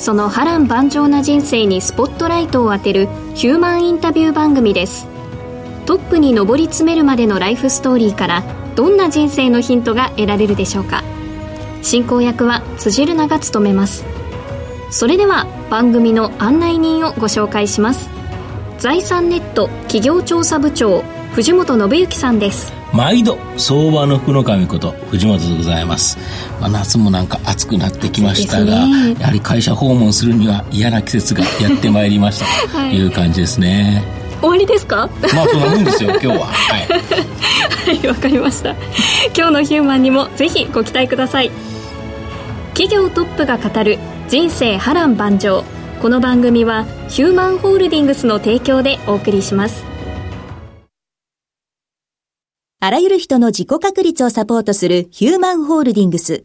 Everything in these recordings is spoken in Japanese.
その波乱万丈な人生にスポットライトを当てるヒューマンインタビュー番組です。トップに上り詰めるまでのライフストーリーからどんな人生のヒントが得られるでしょうか。進行役は辻るなが務めます。それでは番組の案内人をご紹介します。財産ネット企業調査部長藤本信之さんです。毎度相場の福の神こと藤本でございます、まあ、夏もなんか暑くなってきましたが、ね、やはり会社訪問するには嫌な季節が やってまいりました。という感じですね、終わりですか？まあそんなもんですよ今日は。はい。はいわかりました。今日のヒューマンにもぜひご期待ください。企業トップが語る人生波乱万丈。この番組はヒューマンホールディングスの提供でお送りしますあらゆる人の自己確立をサポートするヒューマンホールディングス。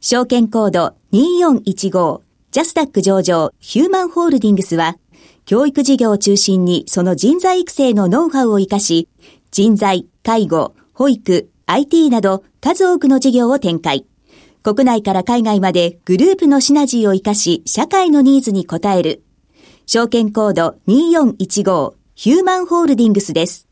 証券コード2415ジャスダック上場ヒューマンホールディングスは、教育事業を中心にその人材育成のノウハウを活かし、人材、介護、保育、IT など数多くの事業を展開。国内から海外までグループのシナジーを活かし、社会のニーズに応える。証券コード2415ヒューマンホールディングスです。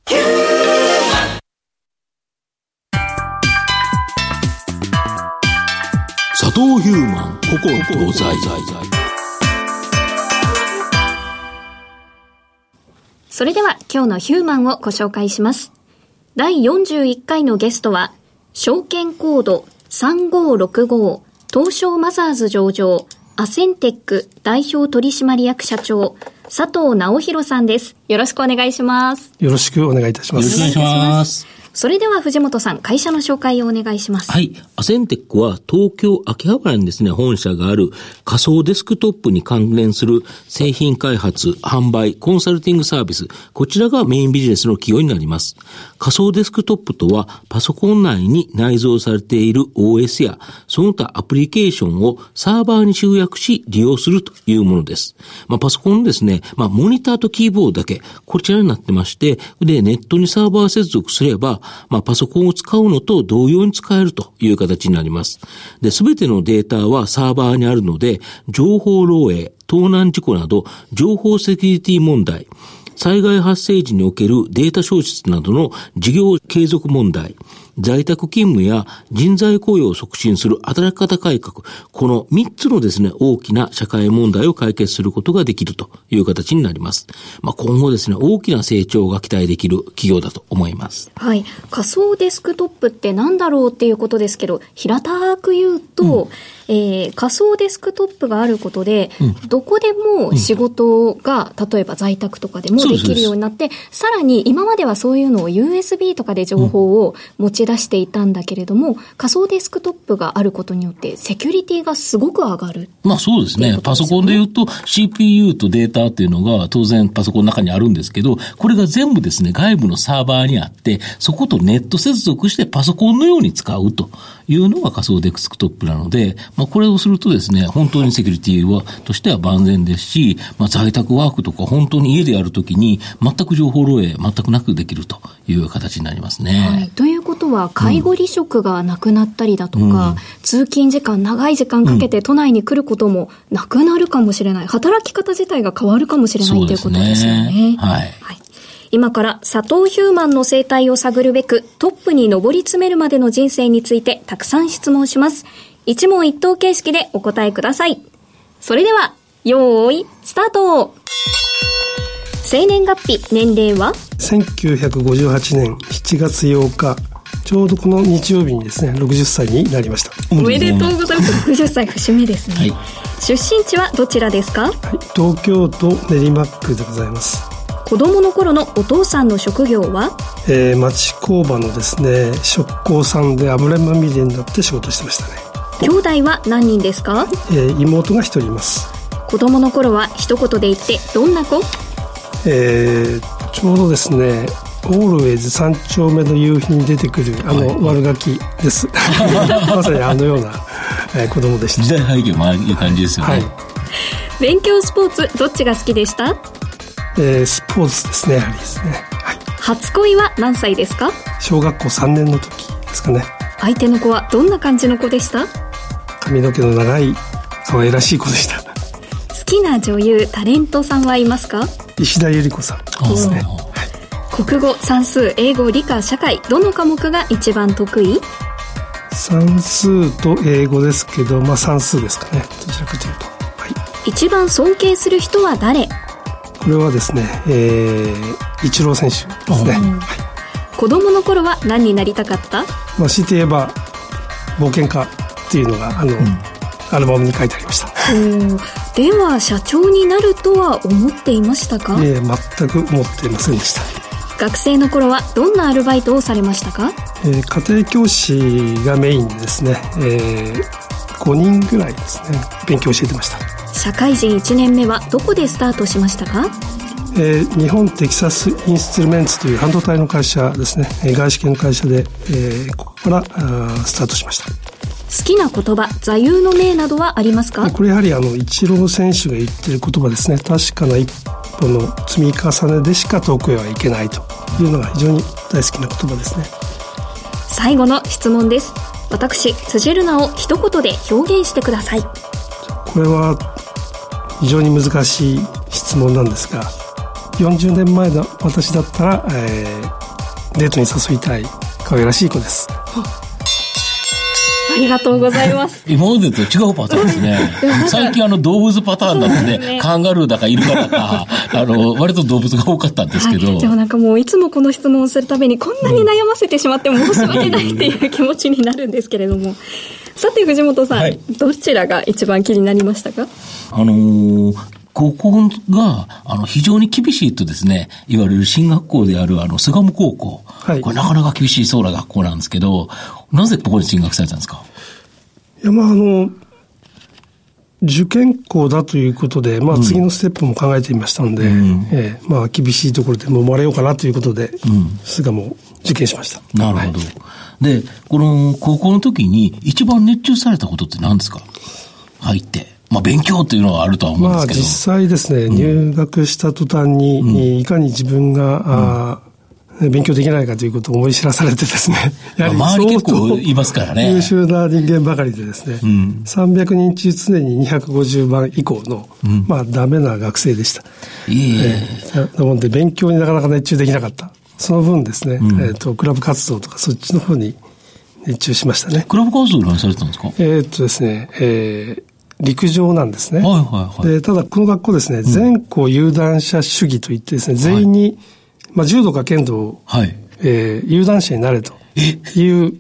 佐藤ヒューマンここ東西それでは今日のヒューマンをご紹介します第41回のゲストは証券コード3565東証マザーズ上場アセンテック代表取締役社長佐藤直弘さんです。よろしくお願いします。よろしくお願いいたします。よろしくお願いします。それでは藤本さん、会社の紹介をお願いします。はい。アセンテックは東京秋葉原にですね、本社がある仮想デスクトップに関連する製品開発、販売、コンサルティングサービス、こちらがメインビジネスの企業になります。仮想デスクトップとは、パソコン内に内蔵されている OS や、その他アプリケーションをサーバーに集約し利用するというものです。まあ、パソコンですね、まあ、モニターとキーボードだけ、こちらになってまして、で、ネットにサーバー接続すれば、まあ、パソコンを使うのと同様に使えるという形になります。で、すべてのデータはサーバーにあるので、情報漏洩、盗難事故など、情報セキュリティ問題、災害発生時におけるデータ消失などの事業継続問題、在宅勤務や人材雇用を促進する働き方改革、この3つのですね、大きな社会問題を解決することができるという形になります。まあ、今後ですね、大きな成長が期待できる企業だと思います。はい。仮想デスクトップって何だろうっていうことですけど、平たく言うと、うんえー、仮想デスクトップがあることで、うん、どこでも仕事が、例えば在宅とかでもできるようになって、さらに今まではそういうのを USB とかで情報を持ち出していたんだけれども、仮想デスクトップがあることによって、セキュリティがすごく上がる。まあそうですね。パソコンで言うと CPU とデータっていうのが当然パソコンの中にあるんですけど、これが全部ですね、外部のサーバーにあって、そことネット接続してパソコンのように使うというのが仮想デスクトップなので、まあこれをするとですね、本当にセキュリティは、としては万全ですし、まあ在宅ワークとか本当に家でやるときに全く情報漏洩全くなくできるという形になりますね。はい。ということは、介護離職がなくなったりだとか、うん、通勤時間、長い時間かけて都内に来ることもなくなるかもしれない。働き方自体が変わるかもしれないということですよね。はい。はい今から佐藤ヒューマンの生態を探るべくトップに上り詰めるまでの人生についてたくさん質問します。一問一答形式でお答えください。それでは、よーい、スタート。生年月日、年齢は？1958年7月8日。ちょうどこの日曜日にですね60歳になりました。おめでとうございます。60歳節目ですね、はい、出身地はどちらですか、はい、東京都練馬区でございます子供の頃のお父さんの職業は、えー、町工場のですね職工さんで油まみれになって仕事してましたね。兄弟は何人ですか、えー、妹が一人います。子供の頃は一言で言ってどんな子？えー、ちょうどですねオールウェイズ三丁目の夕日に出てくるあの悪ガキです、まさにあのような、えー、子供でした。時代背景もああいう感じですよね、はい、勉強スポーツどっちが好きでした？えー、スポーツですね。やはりですね、はい、初恋は何歳ですか？小学校3年の時ですかね。相手の子はどんな感じの子でした？髪の毛の長い可愛らしい子でした。好きな女優タレントさんはいますか？石田ゆり子さんですね、国語算数英語理科社会どの科目が一番得意？算数と英語ですけど、まあ、算数ですかね。どちらかというと、はい、一番尊敬する人は誰？これはですね、えー、イチロー選手ですね、はい、子供の頃は何になりたかった？まあ強いて言えば冒険家っていうのがあの、うん、アルバムに書いてありました。では社長になるとは思っていましたか？いえ全く思っていませんでした。学生の頃はどんなアルバイトをされましたか、えー、家庭教師がメインでですね、えー、5人ぐらいですね。勉強教えてました社会人1年目はどこでスタートしましたか？えー、日本テキサスインストゥルメンツという半導体の会社ですね、えー、外資系の会社で、えー、ここからあスタートしました。好きな言葉座右の銘などはありますか？これやはりあのイチロー選手が言ってる言葉ですね。確かな一歩の積み重ねでしか遠くへはいけないというのが非常に大好きな言葉ですね。最後の質問です。私辻るなを一言で表現してくださいこれは非常に難しい質問なんですが40年前の私だったら、えー、デートに誘いたい可愛らしい子ですありがとうございます。今までと違うパターンですね。最近あの動物パターンだとね、ねカンガルーだかイルカだか、あの、割と動物が多かったんですけど。はい、でもなんかもういつもこの質問をするためにこんなに悩ませてしまって申し訳ないっていう気持ちになるんですけれども。さて藤本さん、はい、どちらが一番気になりましたか？あのーここが、あの、非常に厳しいとですね、いわゆる進学校である、あの、巣鴨高校。はい。これなかなか厳しいそうな学校なんですけど、なぜここに進学されたんですか？いや、まあ、あの、受験校だということで、まあ、次のステップも考えていましたので、うん、えー、まあ、厳しいところでも生まれようかなということで、うん、巣鴨受験しました。なるほど。はい、で、この高校の時に一番熱中されたことって何ですか？入って。まあ、勉強っていうのはあるとは思うんですけど。まあ、実際ですね、入学した途端に、うん、いかに自分が、うん、あ勉強できないかということを思い知らされてですね。やはり周り結構いますからね。優秀な人間ばかりでですね。うん、300人中常に250番以降の、うん、まあダメな学生でした。いえー、なので勉強になかなか熱中できなかった。その分ですね、うん、えっ、ー、と、クラブ活動とかそっちの方に熱中しましたね。クラブ活動何されてたんですか？えっとですね、えー、陸上なんですね。はいはいはい。で、ただこの学校ですね、全校有段者主義といってですね、全員に、はいまあ、柔道か剣道を、はい、えー、有段者になれという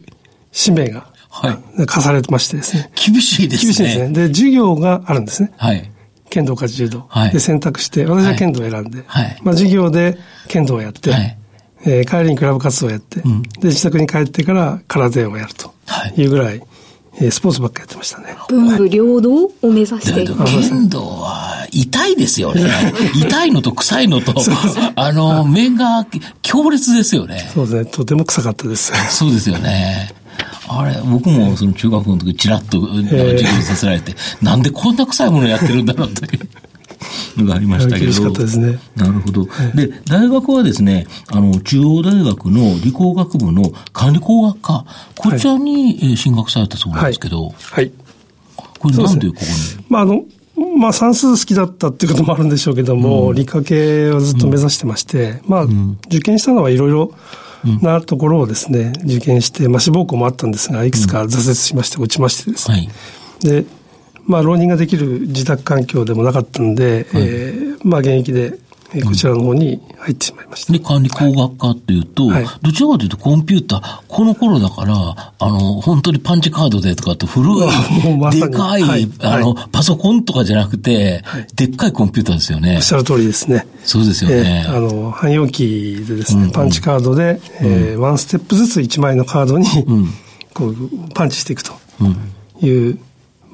使命が、はい、課されてましてですね。厳しいですね。厳しいですね。で、授業があるんですね。はい。剣道か柔道。はい。で、選択して、私は剣道を選んで、はい。まあ、授業で剣道をやって、はい。えー、帰りにクラブ活動をやって、うん、で、自宅に帰ってから空手をやるというぐらい、えー、スポーツばっかやってましたね。文武両道を目指して。剣道は痛いですよね。痛いのと臭いのと、あの、面が強烈ですよね。そうですね。とても臭かったです。そうですよね。あれ、僕もその中学の時ちらっと授業させられて、なんでこんな臭いものやってるんだろうという。のがありましたけど。厳しかったですね。なるほど。で、大学はですね、あの、中央大学の理工学部の管理工学科、こちらに、はい、進学されたそうなんですけど。はい。はい、これなんでここに、ね、まあ、あの、まあ、算数好きだったっていうこともあるんでしょうけども、うん、理科系をずっと目指してまして、うん、まあ、受験したのはいろいろなところをですね、受験して、まあ、志望校もあったんですが、いくつか挫折しまして、落ちましてですね。はい、で、まあ、浪人ができる自宅環境でもなかったんで、はい、えー、まあ、現役でこちらの方に入ってしまいました。で、管理工学科っていうと、はい、どちらかというとコンピューター、この頃だから、あの、本当にパンチカードでとかって古い、ま、でかい、はい、あの、パソコンとかじゃなくて、でっかいコンピューターですよね。おっしゃる通りですね。そうですよね。えー、あの、汎用機でですね、うんうん、パンチカードで、えー、ワンステップずつ1枚のカードに、うん、こう、パンチしていくという、うん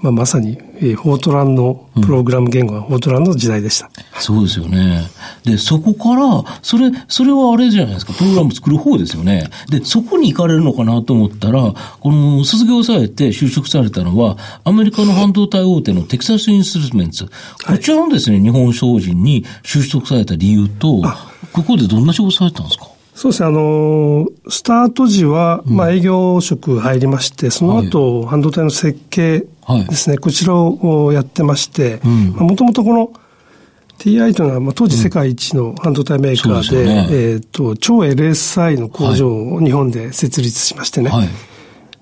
まあ、まさに、えー、フォートランのプログラム言語はフォートランの時代でした、うん、そうですよね。で、そこから、それ、それはあれじゃないですか、プログラム作る方ですよね。で、そこに行かれるのかなと思ったら、この卒業されて就職されたのは、アメリカの半導体大手のテキサスインストゥルメンツ。こちらのですね、はい、日本商人に就職された理由と、ここでどんな仕事されたんですか？そうですね、あの、スタート時は、まあ営業職入りまして、その後、半導体の設計ですね、はい、こちらをやってまして、もともとこの TI というのは、まあ、当時世界一の半導体メーカーで、うんね、えっ、ー、と、超 LSI の工場を日本で設立しましてね、はい、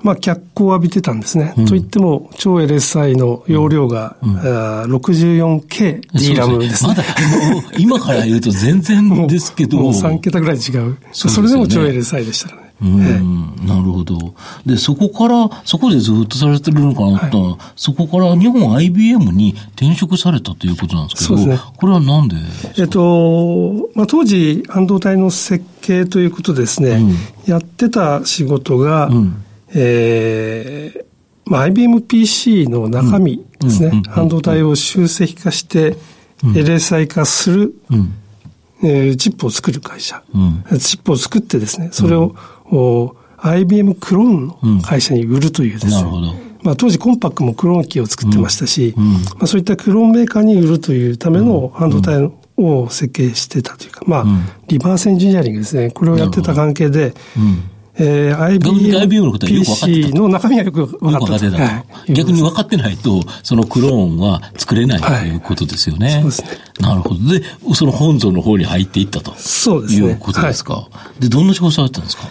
まあ、脚光を浴びてたんですね。うん、といっても、超 LSI の容量が、うん、64K DRAM ですね。まだ、今から言うと全然ですけど。もう3桁ぐらい違う。そそれでも超 LSI でしたね。うん、なるほど。で、そこから、そこでずっとされてるのかなと、はい、そこから日本 IBM に転職されたということなんですけど、そうですね、これはなんでえっと、まあ、当時、半導体の設計ということですね、うん、やってた仕事が、うん、えー、まあ、IBMPC の中身ですね、半導体を集積化して、LSI 化する、うん。えー、チップを作る会社、うん、チップを作ってですね、それを、うん、IBM クローンの会社に売るというですね、うん、まあ、当時コンパックもクローン機を作ってましたし、うん、まあ、そういったクローンメーカーに売るというための半導体を設計してたというか、まあ、リバースエンジニアリングですね、これをやってた関係で、えー、IBM のことはよく分かってた。PC の中身はよく分かってた。はい、逆に分かってないと、そのクローンは作れないということですよね。はい、そうですね。なるほど。で、その本尊の方に入っていったと。そうですね。いうことですか。はい、で、どんな仕事されたんですか？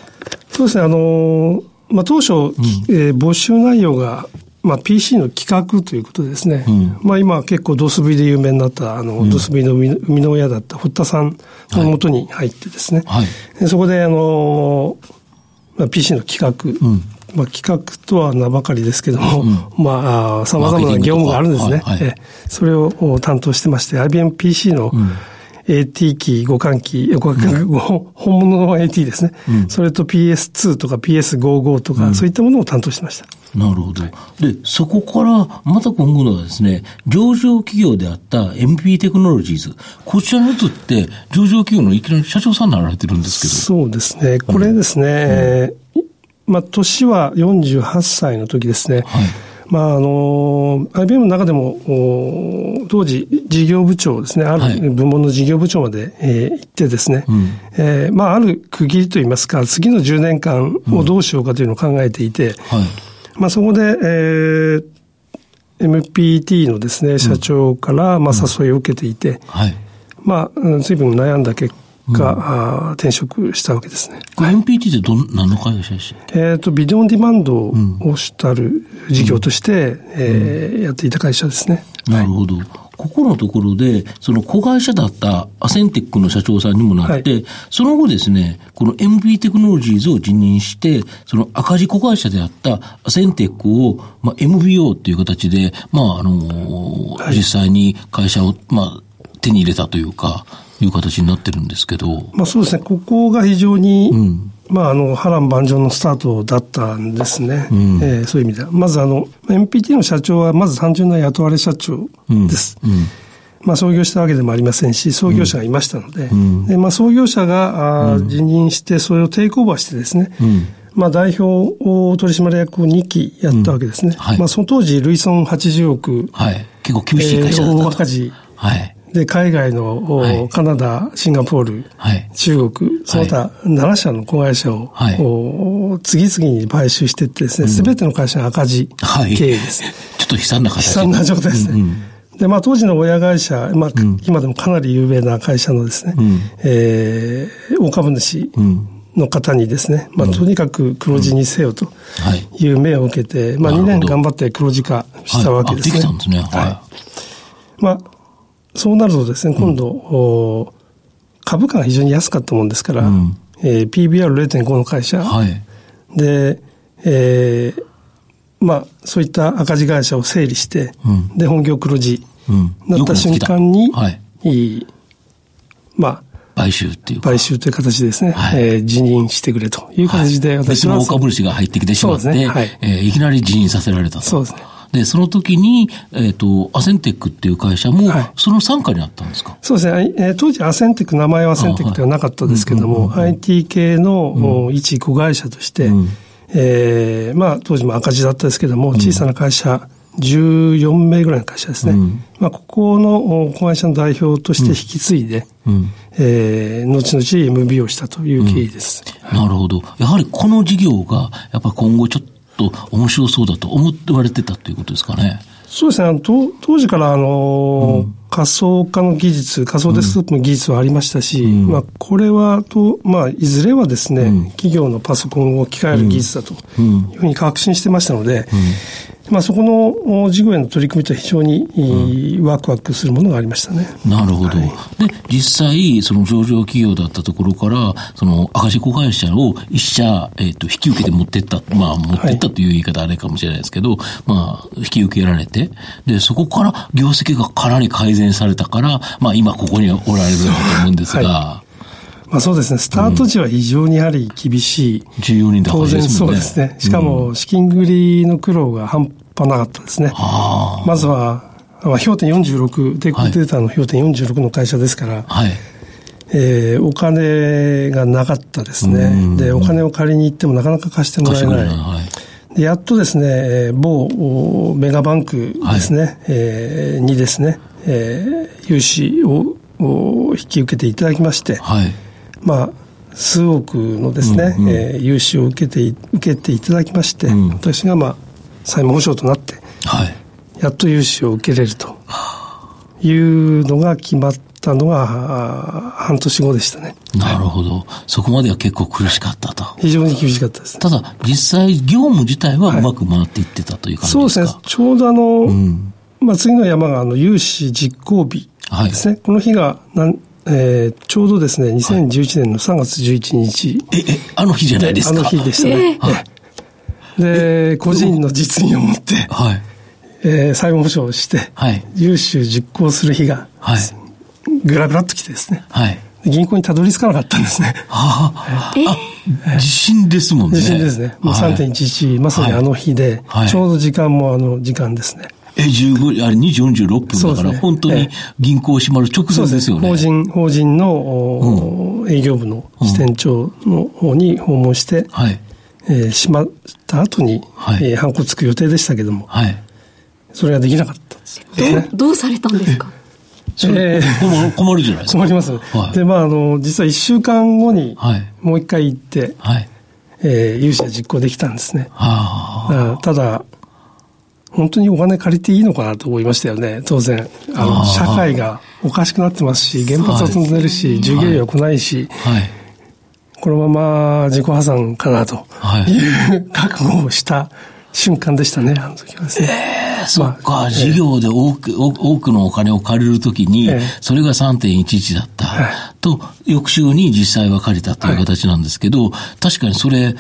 そうですね、あのー、まあ、当初、うん、えー、募集内容が、まあ、PC の企画ということですね。うん、まあ、今結構ドス V で有名になった、あの、うん、ドス V の生みの親だった堀田さんのもとに入ってですね。はい、そこで、あのーまあ、PC の企画、うん、まあ、企画とは名ばかりですけども、うん、まあ、様々な業務があるんですね。はいはい、それを担当してまして、IBM PC の、AT 機、互換機、互換機、本物の AT ですね、うん、それと PS2 とか PS55 とか、そういったものを担当してました。なるほど。で、そこから、また今後のはですね、上場企業であった MP テクノロジーズ、こちらに移って、上場企業のいきなり社長さんになられてるんですけど。そうですね。これですね、うん、まあ、年は48歳の時ですね。はい。まああの、IBM の中でも、当時、事業部長ですね、ある部門の事業部長まで、えー、行ってですね、うん、えー、まあ、ある区切りといいますか、次の10年間をどうしようかというのを考えていて、うん。はいまあ、そこで、えー、MPT のですね、社長から、まあ、誘いを受けていて、うんはい、まあ、随分悩んだ結果、うん、転職したわけですね。MPT ってどん、何の会社でしたっけ？えっ、と、ビデオンディマンドを主たる事業として、うん、えー、やっていた会社ですね。なるほど。はいここのところで、その子会社だったアセンテックの社長さんにもなって、はい、その後ですね、この MP テクノロジーズを辞任して、その赤字子会社であったアセンテックを、まあ、MBO っていう形で、まあ、あのーはい、実際に会社を、まあ、手に入れたというか、いう形になってるんですけど。まあそうですね、ここが非常に、うんまあ、あの、波乱万丈のスタートだったんですね。うん、えー、そういう意味では。まず、あの、NPT の社長は、まず単純な雇われ社長です。うん、うん、まあ、創業したわけでもありませんし、創業者がいましたので、うん、でまあ、創業者があ辞任して、それをテイクオーバーしてですね、まあ、代表取締役を2期やったわけですね。はい、まあ、その当時、累損80億。はい。結構厳しい会社だったと。えー、大赤字。はい。で、海外の、はい、カナダ、シンガポール、はい、中国、その他7社の子会社を、はい、次々に買収していってですね、す、べ、ての会社が赤字経営です、ちょっと悲惨な形。悲惨な状態ですね。うん。うんで、まあ、当時の親会社、まあ、うん、今でもかなり有名な会社のですね、うん、えー、大株主の方にですね、まあ、とにかく黒字にせよとい。う命を受けて、まあ、2年頑張って黒字化したわけですね。はい、できたんですね。はい。まあ、そうなるとですね、今度、株価が非常に安かったもんですから、うん、えー、PBR0.5 の会社、はい、で、えー、まあ、そういった赤字会社を整理して、うん、で、本業黒字、なった瞬間に、はい、まあ、買収っていう買収という形ですね、はい、えー、辞任してくれという形で私は、別の大株主が入ってきてしまって、ね。はい。えー、いきなり辞任させられたと。そうですね。で、その時に、えっ、ー、と、アセンテックっていう会社も、その傘下にあったんですか、そうですね。えー、当時アセンテック、名前はアセンテックではなかったですけども、IT 系の、うん、一子会社として、うん、えー、まあ、当時も赤字だったですけども、小さな会社、14名ぐらいの会社ですね。うん、まあ、ここの子会社の代表として引き継いで、うん、えー、後々 MB をしたという経緯です、うん、なるほど。やはりこの事業が、やっぱり今後ちょっと面白そうだと思ってわれてたということですかね。そうですね。当当時から、あの、うん、仮想化の技術、仮想デスクトップの技術はありましたし、うん、まあ、これは、と、まあ、いずれはですね、うん、企業のパソコンを置き換える技術だというふうに確信してましたので、まあ、そこの事業への取り組みと非常に、ワクワクするものがありましたね。なるほど。はい、で、実際、その上場企業だったところから、その赤字子会社を一社、えっ、ー、と、引き受けて持ってった、まあ、持ってったという言い方あれかもしれないですけど、はい、まあ、引き受けられて、で、そこから業績がかなり改善されたから、まあ、今ここにおられると思うんですが、はいまあそうですね、スタート時は非常にやはり厳しい。重要に当然そうですね。しかも資金繰りの苦労が半端なかったですね。まずは、まあ、氷点46、テイクデータの氷点46の会社ですから、はい、えー、お金がなかったですね。で、お金を借りに行ってもなかなか貸してもらえない。はい、でやっとですね、某メガバンクですね、はい、えー、にですね、えー、融資を引き受けていただきまして、はいまあ、数億のですね、うんうん、えー、融資を受けて、受けていただきまして、うん、私がまあ、債務保証となって、はい、やっと融資を受けれるというのが決まったのが、半年後でしたね。なるほど。そこまでは結構苦しかったと。非常に厳しかったです。ただ、実際、業務自体はうまく回っていってたという感じですか、はい、そうですね。ちょうどあの、うん、まあ、次の山が、あの、融資実行日ですね。はい、この日が、なんえー、ちょうどですね、2011年の3月11日。え、え、あの日じゃないですか？あの日でしたね。はい、で、個人の実印を持って、はい、えー、債務保証をして、はい、融資実行する日が、はい、ぐらぐらっと来てですね。はい、銀行にたどり着かなかったんですね。はあ、あ、地震ですもんね。地震ですね。もう3.11、まさにあの日で、ちょうど時間もあの時間ですね。え、15、あれ2時46分だから、ね、本当に銀行閉まる直前ですよね。法人、法人の、うん、営業部の支店長の方に訪問して、うん、はい。えー、閉まった後に、はい、えー、ハンコつく予定でしたけども、はい。それができなかったんです、ね、どうされたんですか？えー、困るじゃないですか。困ります。はい、で、まあ、あの、実は1週間後に、もう一回行って、はい、えー、融資は実行できたんですね。はあ、ただ、本当にお金借りていいのかなと思いましたよね、当然。あの、社会がおかしくなってますし、原発は飛んでるし、従業員は来ないし、はい、このまま自己破産かなとい。う、覚悟をした瞬間でしたね、あの時はですね。えー、そっか、事業で多く、多くのお金を借りるときに、それが3.11だった、と、翌週に実際は借りたという形なんですけど、確かにそれ、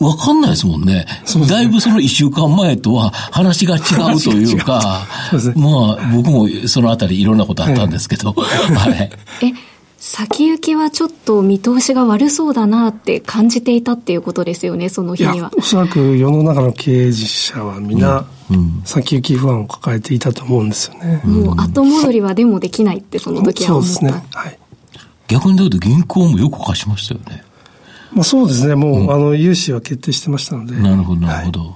わかんないですもんね。ねだいぶその一週間前とは話が違うというか、うまあ僕もそのあたりいろんなことあったんですけど、はい。え、先行きはちょっと見通しが悪そうだなって感じていたっていうことですよね、その日には。おそらく世の中の経営者は皆、先行き不安を抱えていたと思うんですよね。もう後戻りはでもできないってその時は思った。そうですね。はい。逆に言うと銀行もよく貸しましたよね。まあ、そうですね、もう、うん、あの融資は決定してましたので。なるほど、なるほど。はい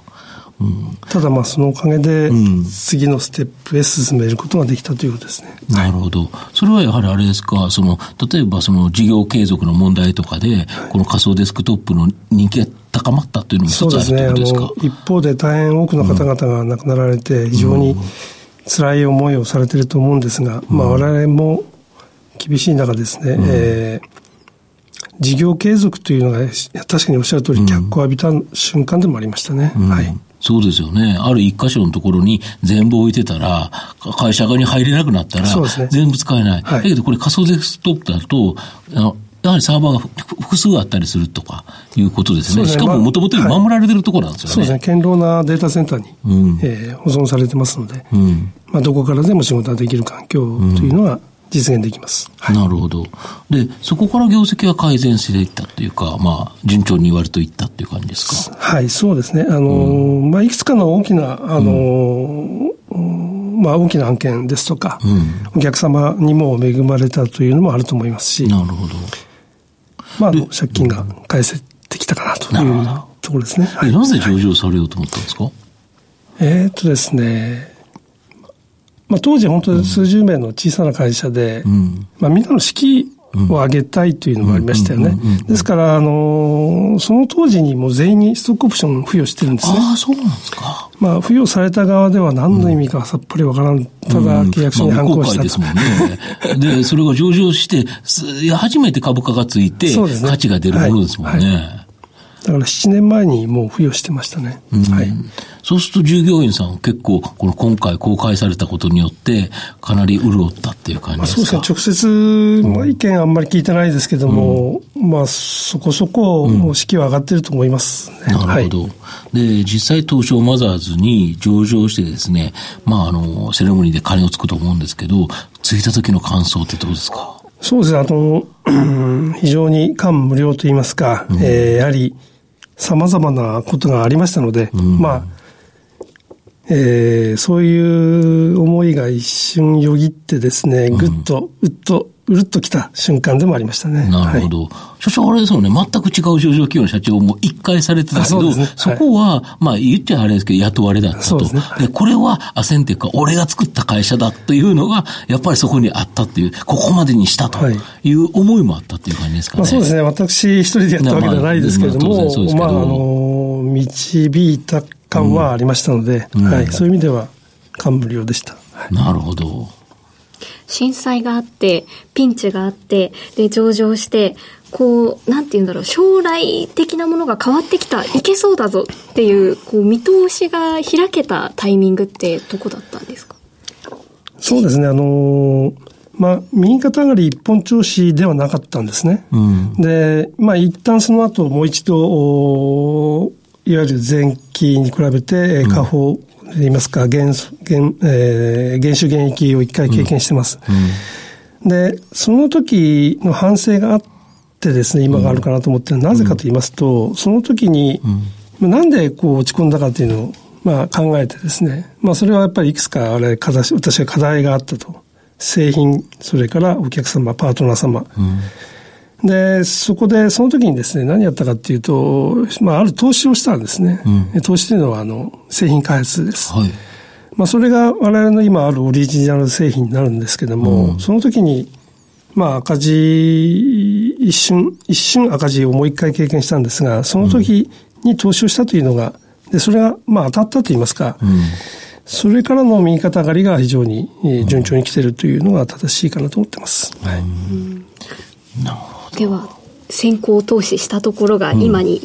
うん、ただまあそのおかげで次のステップへ進めることができたということですね。なるほど。それはやはりあれですか、その、例えばその事業継続の問題とかで、はい、この仮想デスクトップの人気が高まったというのも一つあるということですか？そうですね。一方で大変多くの方々が亡くなられて、非常に辛い思いをされていると思うんですが、うん、まあ我々も厳しい中ですね、うん、えー事業継続というのが確かにおっしゃる通り脚光を浴びた瞬間でもありましたね。うん、はい。そうですよね。ある一箇所のところに全部置いてたら、会社側に入れなくなったら、全部使えない。はい、だけどこれ仮想デスクトップだと、あのやはりサーバーが複数あったりするとかいうことですね。すねしかももともと守られてるところなんですよね。そうですね。堅牢なデータセンターに、うん、えー、保存されてますので、うん、まあ、どこからでも仕事ができる環境というのは、実現できます、はい、なるほど。で、そこから業績は改善していったというか、まあ、順調に言われていったっていう感じですか？はい、そうですね。あの、うん、まあ、いくつかの大きな、あの、まあ、大きな案件ですとか、お客様にも恵まれたというのもあると思いますし、なるほど。まあ、借金が返せてきたかなというところですね。はい、なぜ上場されようと思ったんですか、えっとですね、まあ、当時本当に数十名の小さな会社で、うん、まあ、みんなの士を上げたいというのもありましたよね。ですから、あの、その当時にもう全員にストックオプションを付与してるんですね。ああ、そうなんですか。まあ、付与された側では何の意味かさっぱりわからん。ただ、契約書に反抗したと、ですもんね。で、それが上場して、初めて株価がついて、価値が出るものですもんね。はいはいだから7年前にもう付与してましたね。はい。そうすると従業員さん結構、この今回公開されたことによって、かなり潤ったっていう感じですか、そうですね。直接、まあ、意見あんまり聞いてないですけども、うん、まあ、そこそこ、もう士気は上がってると思います、ねうん、なるほど。はい、で、実際東証マザーズに上場してですね、まあ、あの、セレモニーで金をつくと思うんですけど、ついた時の感想ってどうですか？そうですね。あの、非常に感無量と言いますか、うん、えー、やはり、様々なことがありましたので、うん、まあ、えー、そういう思いが一瞬よぎってですね、ぐっと、うっと、うるっときた瞬間でもありましたね。なるほど。はい、あれですよね、全く違う上場企業の社長も一回されてたけど、そね、そこは、はい、まあ言っちゃあれですけど、雇われだったと。で、ねはい、これはアセンテックは俺が作った会社だというのが、やっぱりそこにあったっていう、ここまでにしたという思いもあったっていう感じですかね。まあ、そうですね。私一人でやったわけではないですけれども、まあ、まあ、あの、導いた感はありましたので、うん、はい、そういう意味では感無量でした。なるほど。震災があって、ピンチがあって、で、上場して、こう、なんて言うんだろう、将来的なものが変わってきた、いけそうだぞっていう、こう、見通しが開けたタイミングってどこだったんですか？そうですね、あのー、まあ、右肩上がり一本調子ではなかったんですね。うん、で、まあ、一旦その後、もう一度、いわゆる前期に比べて、下方といいますか、原、原、えー、原種原液を一回経験してます。うん、で、その時の反省があってですね、今があるかなと思ってなぜかと言いますと、その時に、うん、なんでこう落ち込んだかというのを、まあ考えてですね、まあそれはやっぱりいくつかあれ、私は課題があったと。製品、それからお客様、パートナー様。うんで、そこで、その時にですね、何やったかっていうと、まあ、ある投資をしたんですね。うん、投資というのは、あの、製品開発です。はい。まあ、それが我々の今あるオリジナル製品になるんですけども、うん、その時に、まあ、赤字、一瞬、一瞬赤字をもう一回経験したんですが、その時に投資をしたというのが、で、それが、まあ、当たったと言いますか、うん、それからの右肩上がりが非常に順調に来ているというのが正しいかなと思ってます。はい。なるほど。では先行投資したところが今に、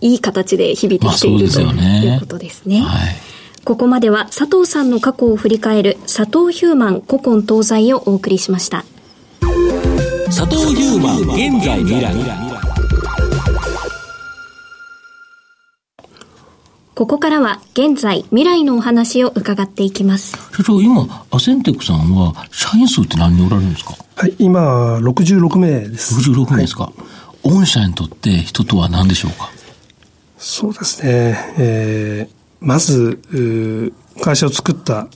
いい形で響いてきている、ということですね。はい、ここまでは佐藤さんの過去を振り返る佐藤ヒューマン古今東西をお送りしました。佐藤ヒューマン現在未来ここからは現在未来のお話を伺っていきます。社長、今、アセンテックさんは社員数って何人おられるんですか？はい、今、66名です。66名ですか。はい、御社にとって人とは何でしょうか？そうですね。えー、まず、会社を作った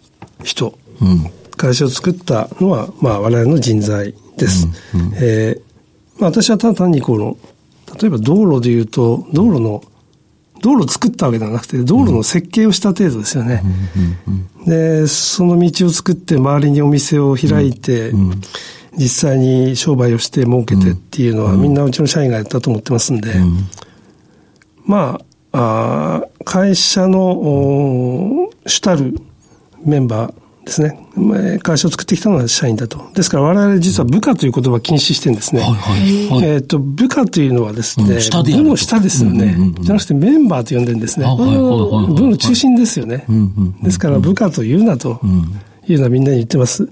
人、うん、会社を作ったのは、まあ、我々の人材です。うんうん、えー、まあ、私はただ単にこの、例えば道路で言うと、道路の、道路を作ったわけではなくて、道路の設計をした程度ですよね。で、その道を作って周りにお店を開いて、実際に商売をして儲けてっていうのは、みんなうちの社員がやったと思ってますんで、まあ、あ会社の主たるメンバーですね。会社を作ってきたのは社員だと。ですから我々実は部下という言葉を禁止してるんですね。はいはいえっ、と、部下というのはですね、部の下ですよね、じゃなくてメンバーと呼んでるんですね。部の中心ですよね。ですから部下というなというのはみんなに言ってます。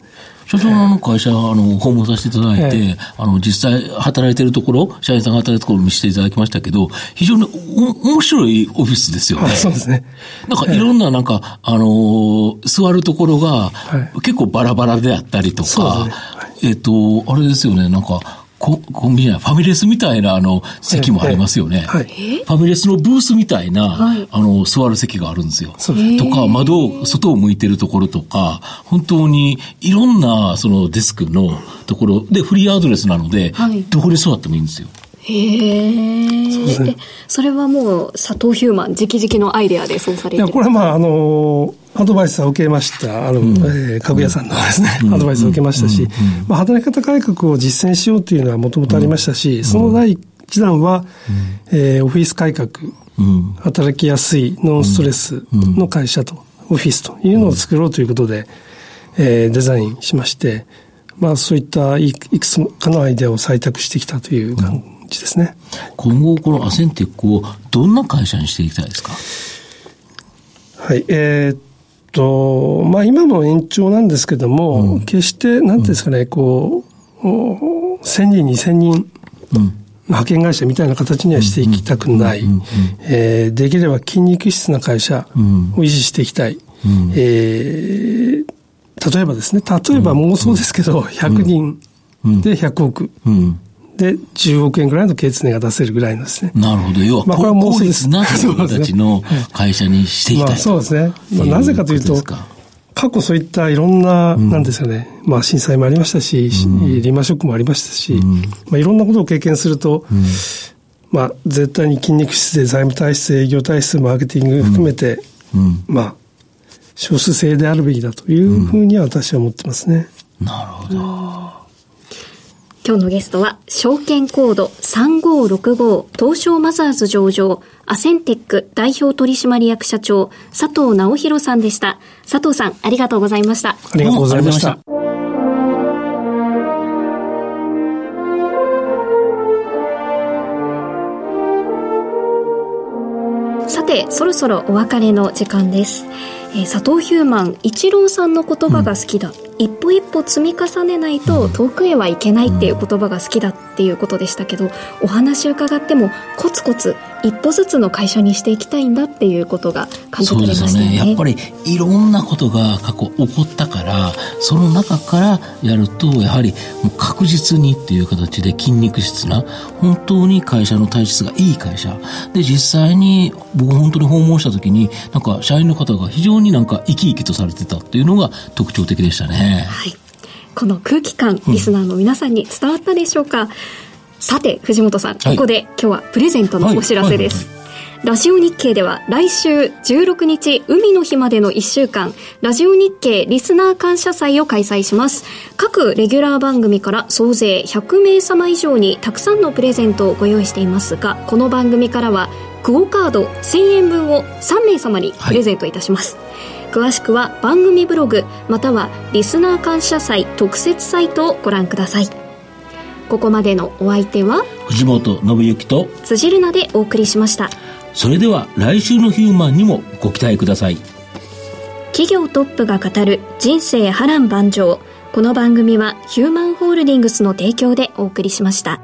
所長の会社、あの、訪問させていただいて、ええ、あの、実際働いてるところ、社員さんが働いてるところを見せていただきましたけど、非常にお面白いオフィスですよね。そうですね。なんかいろんな、なんか、あの座るところが、結構バラバラであったりとか、ね、えっ、と、あれですよね、なんか、ココンビニファミレスみたいなあの席もありますよね。はい、ファミレスのブースみたいな、はい、あの座る席があるんですよ。とか、窓、外を向いてるところとか、本当にいろんなそのデスクのところでフリーアドレスなので、はい、どこで座ってもいいんですよ。へえ。そね、それはもう佐藤ヒューマン直々のアイデアでそうされていや、これはまあ、あの、アドバイスは受けました。あの、うん、えー、家具屋さんのですね、うん、アドバイスを受けましたし、まあ、働き方改革を実践しようというのはもともとありましたし、その第一弾は、うん、えー、オフィス改革、働きやすいノンストレスの会社と、オフィスというのを作ろうということで、えー、デザインしまして、まあ、そういったいくつかのアイデアを採択してきたという感じですね。今後、このアセンテックをどんな会社にしていきたいですか？はい、えー、っと、まあ、今も延長なんですけども、うん、決して、なんていうんですかね、こう、1000人、2000人、派遣会社みたいな形にはしていきたくない。えできれば筋肉質な会社を維持していきたい。うん、えー、例えばですね、例えば妄想ですけど、100人で100億。うんで、10億円ぐらいの経常が出せるぐらいのですね。なるほど。要は、まあ、これはもうです。な人たちの 会社にしていきたい、まあ、そうですね。まあ、なぜかというと、過去そういったいろんな、うん、なんですかね、まあ震災もありましたし、うん、リーマンショックもありましたし、うん、まあいろんなことを経験すると、まあ絶対に筋肉質で財務体質、営業体質、マーケティング含めて、まあ少数制であるべきだというふうには私は思ってますね。なるほど。今日のゲストは、証券コード3565東証マザーズ上場、アセンテック代表取締役社長、佐藤直弘さんでした。佐藤さん、ありがとうございました。ありがとうございました。さて、そろそろお別れの時間です。えー、佐藤ヒューマン、一郎さんの言葉が好きだ。うん一歩一歩積み重ねないと遠くへはいけないっていう言葉が好きだっていうことでしたけどお話伺ってもコツコツ一歩ずつの会社にしていきたいんだっていうことが感じ取れましたね。ねやっぱりいろんなことが過去起こったからその中からやるとやはりもう確実にっていう形で筋肉質な本当に会社の体質がいい会社で実際に僕本当に訪問した時になんか社員の方が非常になんか生き生きとされてたっていうのが特徴的でしたね。はい。この空気感、リスナーの皆さんに伝わったでしょうか、うん、さて、藤本さん、ここで今日はプレゼントのお知らせです。ラジオ日経では来週16日海の日までの1週間ラジオ日経リスナー感謝祭を開催します。各レギュラー番組から総勢100名様以上にたくさんのプレゼントをご用意していますがこの番組からはクオカード1000円分を3名様にプレゼントいたします、はい詳しくは番組ブログまたはリスナー感謝祭特設サイトをご覧ください。ここまでのお相手は藤本信之と辻るなでお送りしました。それでは来週のヒューマンにもご期待ください。企業トップが語る人生波乱万丈。この番組はヒューマンホールディングスの提供でお送りしました。